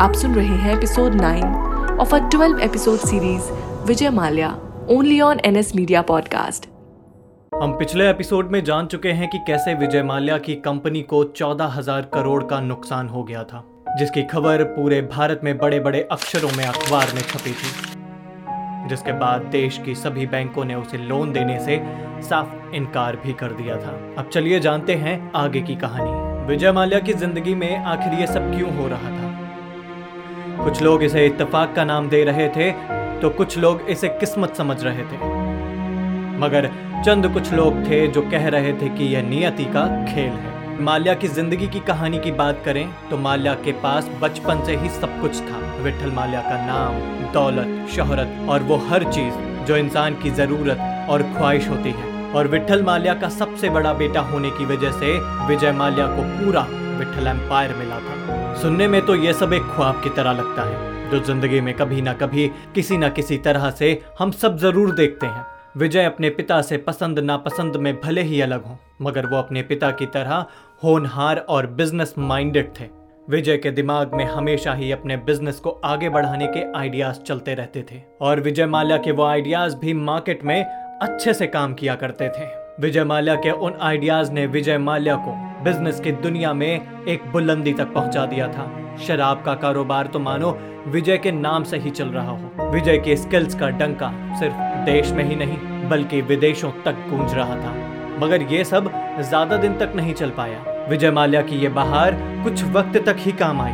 आप सुन रहे हैं episode 9 of a 12 episode series Vijay Mallya only on NS media podcast हम पिछले एपिसोड में जान चुके हैं कि कैसे विजय माल्या की कंपनी को चौदह हज़ार करोड़ का नुकसान हो गया था, जिसकी खबर पूरे भारत में बड़े बड़े अक्षरों में अखबार में छपी थी। जिसके बाद देश की सभी बैंकों ने उसे लोन देने से साफ़ इनकार भी कर दिया था। अब चलिए जानते हैं आगे की कहानी। विजय माल्या की ज़िंदगी में आखिर ये सब क्यों हो रहा था? कुछ लोग इसे इत्तेफाक का नाम दे रहे थे तो कुछ लोग इसे किस्मत समझ रहे थे। मगर चंद कुछ लोग थे जो कह रहे थे कि यह नियति का खेल है। माल्या की ज़िंदगी की कहानी की बात करें तो माल्या के पास बचपन से ही सब कुछ था। विठल माल्या का नाम, दौलत, शोहरत, और वो हर चीज़ जो इंसान की ज़रूरत और ख्वाहिश होती है। और विठल माल्या का सबसे बड़ा बेटा होने की वजह से विजय माल्या को पूरा विठल एम्पायर मिला था। सुनने में तो ये सब एक ख्वाब की तरह लगता है, जो ज़िंदगी में कभी ना कभी, किसी ना किसी तरह से हम सब ज़रूर देखते हैं। विजय अपने पिता से पसंद नापसंद में भले ही अलग हों, मगर वो अपने पिता की तरह होनहार और बिज़नेस माइंडेड थे। विजय के दिमाग में हमेशा ही अपने बिज़नेस को आगे बढ़ाने के आइडियाज़ चलते रहते थे, और विजय माल्या के वो आइडियाज़ भी मार्केट में अच्छे से काम किया करते थे। विजय माल्या के उन आइडियाज़ ने विजय माल्या को बिज़नेस की दुनिया में एक बुलंदी तक पहुँचा दिया था। शराब का कारोबार तो मानो विजय के नाम से ही चल रहा हो। विजय के स्किल्स का डंका सिर्फ़ देश में ही नहीं, बल्कि विदेशों तक गूंज रहा था। मगर ये सब ज़्यादा दिन तक नहीं चल पाया। विजय माल्या की ये बहार कुछ वक्त तक ही काम आई,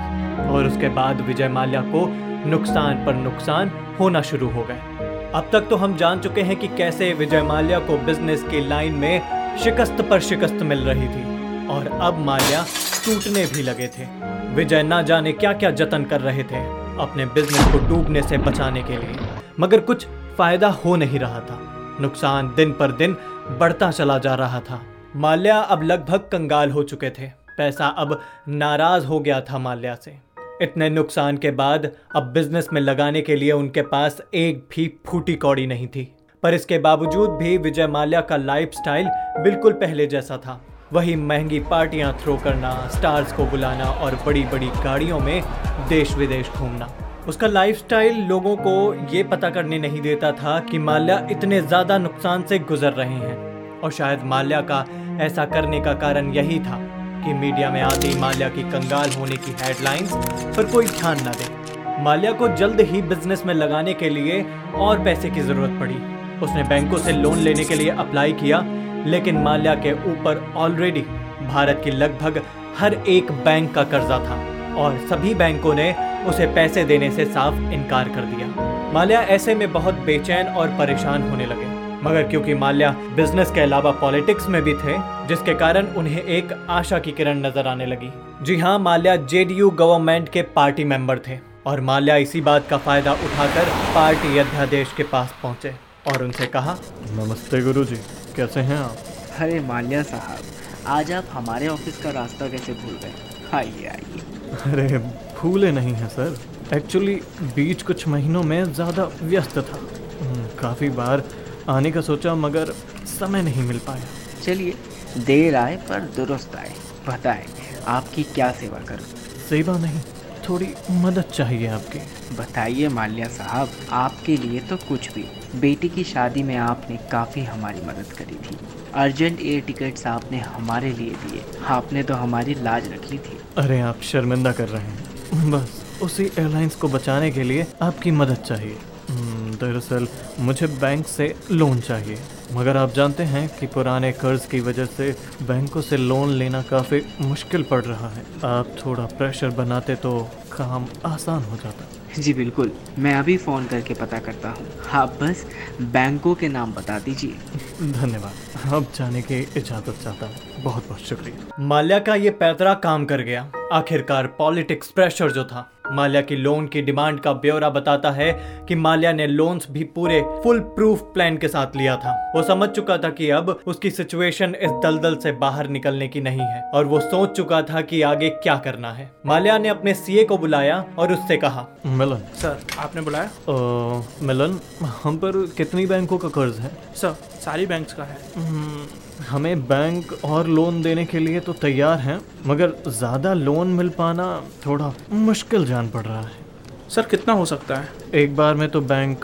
और उसके बाद विजय माल्या को नुकसान पर नुकसान होना शुरू हो गए। अब तक तो हम जान चुके हैं कि कैसे विजय माल्या को बिज़नेस की लाइन में शिकस्त पर शिकस्त मिल रही थी। और अब माल्या टूटने भी लगे थे। विजय ना जाने क्या क्या जतन कर रहे थे अपने बिज़नेस को डूबने से बचाने के लिए। मगर कुछ फ़ायदा हो नहीं रहा था। नुकसान दिन पर दिन बढ़ता चला जा रहा था। माल्या अब लगभग कंगाल हो चुके थे। पैसा अब नाराज़ हो गया था माल्या से। इतने नुकसान के बाद अब बिज़नेस में लगाने के लिए उनके पास एक भी फूटी कौड़ी नहीं थी। पर इसके बावजूद भी विजय माल्या का लाइफस्टाइल बिल्कुल पहले जैसा था। वही महँगी पार्टियाँ थ्रो करना स्टार्स को बुलाना और बड़ी बड़ी गाड़ियों में देश विदेश घूमना। उसका लाइफस्टाइल लोगों को ये पता करने नहीं देता था कि माल्या इतने ज़्यादा नुकसान से गुजर रहे हैं। और शायद माल्या का ऐसा करने का कारण यही था कि मीडिया में आती माल्या की कंगाल होने की हेडलाइंस पर कोई ध्यान न दे। माल्या को जल्द ही बिज़नेस में लगाने के लिए और पैसे की ज़रूरत पड़ी। उसने बैंकों से लोन लेने के लिए अप्लाई किया, लेकिन माल्या के ऊपर ऑलरेडी भारत की लगभग हर एक बैंक का कर्जा था और सभी बैंकों ने उसे पैसे देने से साफ़ इनकार कर दिया। माल्या ऐसे में बहुत बेचैन और परेशान होने लगे। मगर क्योंकि माल्या बिज़नेस के अलावा पॉलिटिक्स में भी थे जिसके कारण उन्हें एक आशा की किरण नज़र आने लगी। जी हाँ माल्या जेडीयू गवर्नमेंट के पार्टी मेंबर थे और माल्या इसी बात का फ़ायदा उठाकर पार्टी अध्यादेश के पास पहुँचे और उनसे कहा नमस्ते गुरु जी कैसे हैं आप? अरे माल्या साहब आज आप हमारे ऑफ़िस का रास्ता कैसे भूल गए? आइए आइए। अरे भूले नहीं हैं सर। एक्चुअली बीच कुछ महीनों में ज़्यादा व्यस्त था। हम्म, काफ़ी बार आने का सोचा मगर समय नहीं मिल पाया। चलिए देर आए पर दुरुस्त आए। बताएँ आपकी क्या सेवा करूँ? सेवा नहीं थोड़ी मदद चाहिए आपकी। बताइए माल्या साहब आपके लिए तो कुछ भी। बेटी की शादी में आपने काफ़ी हमारी मदद करी थी। अर्जेंट एयर टिकट्स आपने हमारे लिए दिए। आपने तो हमारी लाज रख ली थी। अरे आप शर्मिंदा कर रहे हैं। बस उसी एयरलाइंस को बचाने के लिए आपकी मदद चाहिए। दरअसल मुझे बैंक से लोन चाहिए। मगर आप जानते हैं कि पुराने कर्ज की वजह से बैंकों से लोन लेना काफ़ी मुश्किल पड़ रहा है। आप थोड़ा प्रेशर बनाते तो काम आसान हो जाता। जी बिल्कुल मैं अभी फ़ोन करके पता करता हूँ। आप बस बैंकों के नाम बता दीजिए। धन्यवाद अब जाने की इजाज़त चाहता हूँ। बहुत बहुत शुक्रिया। माल्या का ये पैतरा काम कर गया। आखिरकार पॉलिटिक्स प्रेशर जो था माल्या की लोन की डिमांड का ब्यौरा बताता है कि माल्या ने लोन्स भी पूरे फुल प्रूफ प्लान के साथ लिया था। वो समझ चुका था कि अब उसकी सिचुएशन इस दलदल से बाहर निकलने की नहीं है और वो सोच चुका था कि आगे क्या करना है। माल्या ने अपने सीए को बुलाया और उससे कहा मिलन। सर आपने बुलाया? अ, मिलन हम पर कितनी बैंकों का कर्ज है? सर सारी बैंक का है। हम्म, हमें बैंक और लोन देने के लिए तो तैयार हैं, मगर ज़्यादा लोन मिल पाना थोड़ा मुश्किल जान पड़ रहा है। सर कितना हो सकता है? एक बार में तो बैंक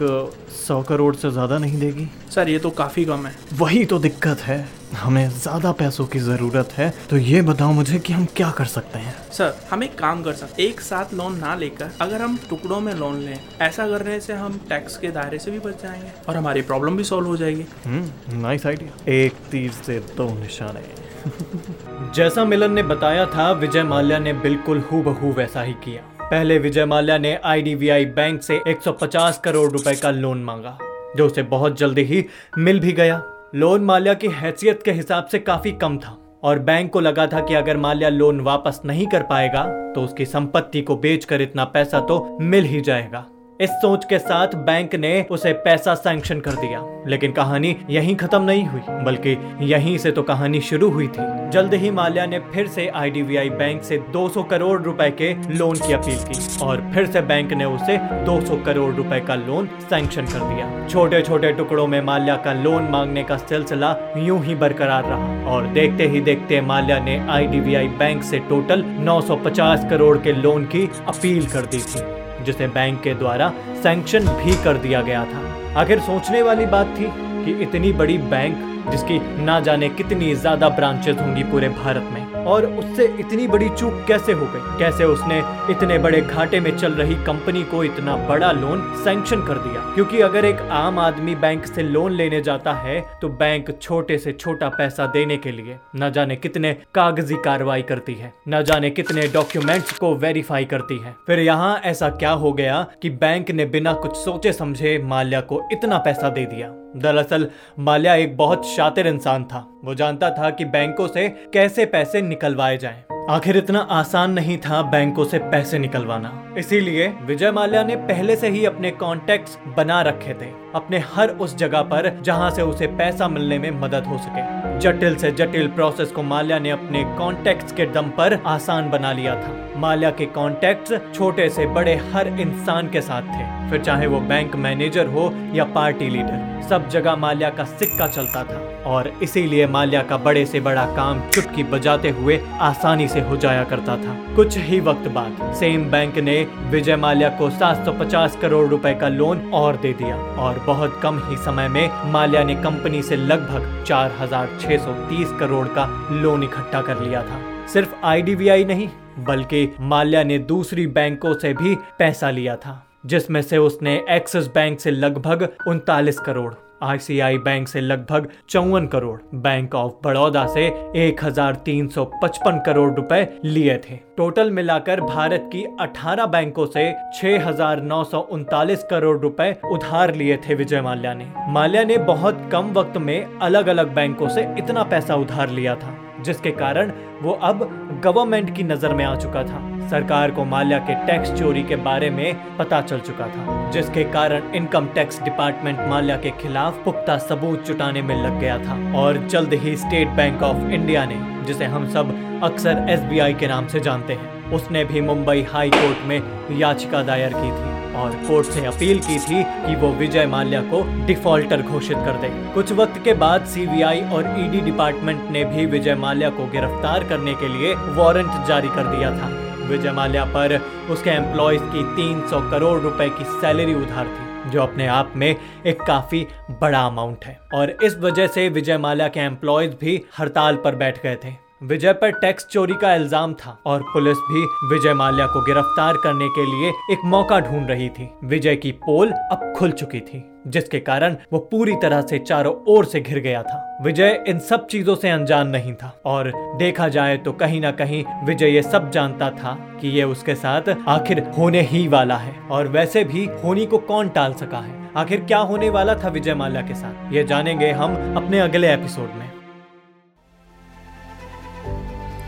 सौ करोड़ से ज़्यादा नहीं देगी। सर ये तो काफ़ी कम है। वही तो दिक्कत है। हमें ज़्यादा पैसों की ज़रूरत है तो ये बताओ मुझे कि हम क्या कर सकते हैं। सर हम एक काम कर सकते एक साथ लोन ना लेकर अगर हम टुकड़ों में लोन लें ऐसा करने से हम टैक्स के दायरे से भी बच जाएँगे और हमारी प्रॉब्लम भी सॉल्व हो जाएगी। हम्म नाइस आइडिया एक तीर से दो निशाने। जैसा मिलन ने बताया था विजय माल्या ने बिल्कुल हूबहू वैसा ही किया। पहले विजय माल्या ने आईडीबीआई बैंक से 150 करोड़ रुपए का लोन मांगा, जो उसे बहुत जल्दी ही मिल भी गया। लोन माल्या की हैसियत के हिसाब से काफ़ी कम था और बैंक को लगा था कि अगर माल्या लोन वापस नहीं कर पाएगा तो उसकी संपत्ति को बेचकर इतना पैसा तो मिल ही जाएगा। इस सोच के साथ बैंक ने उसे पैसा सैंक्शन कर दिया। लेकिन कहानी यहीं खत्म नहीं हुई, बल्कि यहीं से तो कहानी शुरू हुई थी। जल्द ही माल्या ने फिर से आईडीबीआई बैंक से 200 करोड़ रुपए के लोन की अपील की और फिर से बैंक ने उसे 200 करोड़ रुपए का लोन सैंक्शन कर दिया। छोटे छोटे टुकड़ों में माल्या का लोन मांगने का सिलसिला यूँ ही बरकरार रहा और देखते ही देखते माल्या ने आईडीबीआई बैंक से टोटल 950 करोड़ के लोन की अपील कर दी थी। जिसे बैंक के द्वारा सैंक्शन भी कर दिया गया था। आखिर सोचने वाली बात थी कि इतनी बड़ी बैंक जिसकी ना जाने कितनी ज़्यादा ब्रांचेस होंगी पूरे भारत में। और उससे इतनी बड़ी चूक कैसे हो गई? कैसे उसने इतने बड़े घाटे में चल रही कंपनी को इतना बड़ा लोन सैंक्शन कर दिया? क्योंकि अगर एक आम आदमी बैंक से लोन लेने जाता है तो बैंक छोटे से छोटा पैसा देने के लिए न जाने कितने कागज़ी कार्रवाई करती है, न जाने कितने डॉक्यूमेंट्स को वेरीफाई करती है। फिर यहाँ ऐसा क्या हो गया कि बैंक ने बिना कुछ सोचे समझे माल्या को इतना पैसा दे दिया? दरअसल, माल्या एक बहुत शातिर इंसान था। वो जानता था कि बैंकों से कैसे पैसे निकलवाए जाएँ। आखिर इतना आसान नहीं था बैंकों से पैसे निकलवाना। इसीलिए विजय माल्या ने पहले से ही अपने कॉन्टेक्ट्स बना रखे थे। अपने हर उस जगह पर जहाँ से उसे पैसा मिलने में मदद हो सके। जटिल से जटिल प्रोसेस को माल्या ने अपने कॉन्टेक्ट्स के दम पर आसान बना लिया था। माल्या के कॉन्टेक्ट्स छोटे से बड़े हर इंसान के साथ थे। फिर चाहे वो बैंक मैनेजर हो या पार्टी लीडर सब जगह माल्या का सिक्का चलता था और इसीलिए माल्या का बड़े से बड़ा काम चुटकी बजाते हुए आसानी से हो जाया करता था। कुछ ही वक्त बाद सेम बैंक ने विजय माल्या को 750 करोड़ रुपए का लोन और दे दिया और बहुत कम ही समय में माल्या ने कंपनी से लगभग 4,630 करोड़ का लोन इकट्ठा कर लिया था। सिर्फ़ आईडीबीआई नहीं बल्कि माल्या ने दूसरी बैंकों से भी पैसा लिया था। जिसमें से उसने एक्सिस बैंक से लगभग उनतालीस करोड़, आईसीआई बैंक से लगभग चौवन करोड़, बैंक ऑफ़ बड़ौदा से 1355 करोड़ रुपए लिए थे। टोटल मिलाकर भारत की 18 बैंकों से छह हज़ार नौ सौ उनतालीस करोड़ रुपए उधार लिए थे विजय माल्या ने। माल्या ने बहुत कम वक्त में अलग अलग बैंकों से इतना पैसा उधार लिया था, जिसके कारण वो अब गवर्नमेंट की नज़र में आ चुका था। सरकार को माल्या के टैक्स चोरी के बारे में पता चल चुका था, जिसके कारण इनकम टैक्स डिपार्टमेंट माल्या के खिलाफ पुख्ता सबूत जुटाने में लग गया था। और जल्द ही स्टेट बैंक ऑफ़ इंडिया ने, जिसे हम सब अक्सर एसबीआई के नाम से जानते हैं, उसने भी मुंबई हाई कोर्ट में याचिका दायर की थी और कोर्ट से अपील की थी कि वो विजय माल्या को डिफॉल्टर घोषित कर दे। कुछ वक्त के बाद सीबीआई और ईडी डिपार्टमेंट ने भी विजय माल्या को गिरफ़्तार करने के लिए वारंट जारी कर दिया था। विजय माल्या पर उसके एम्प्लॉयज़ की 300 करोड़ रुपए की सैलरी उधार थी, जो अपने आप में एक काफ़ी बड़ा अमाउंट है। और इस वजह से विजय माल्या के एम्प्लॉयज़ भी हड़ताल पर बैठ गए थे। विजय पर टैक्स चोरी का इल्ज़ाम था और पुलिस भी विजय माल्या को गिरफ़्तार करने के लिए एक मौका ढूंढ रही थी। विजय की पोल अब खुल चुकी थी। जिसके कारण वो पूरी तरह से चारों ओर से घिर गया था। विजय इन सब चीज़ों से अनजान नहीं था और देखा जाए तो कहीं ना कहीं विजय ये सब जानता था कि ये उसके साथ आखिर होने ही वाला है और वैसे भी होनी को कौन टाल सका है? आखिर क्या होने वाला था विजय माल्या के साथ? ये जानेंगे हम अपने अगले एपिसोड में।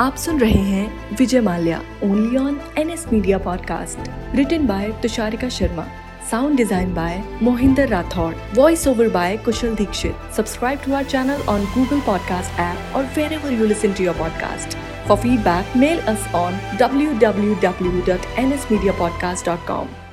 आप सुन रहे हैं Vijay Mallya only on N S media podcast written by Tusharika Sharma. Sound design by Mohinder Rathod. Voice over by Kushal Dikshit. Subscribe to our channel on Google Podcast app or wherever you listen to your podcast. For feedback, mail us on www.nsmediapodcast.com.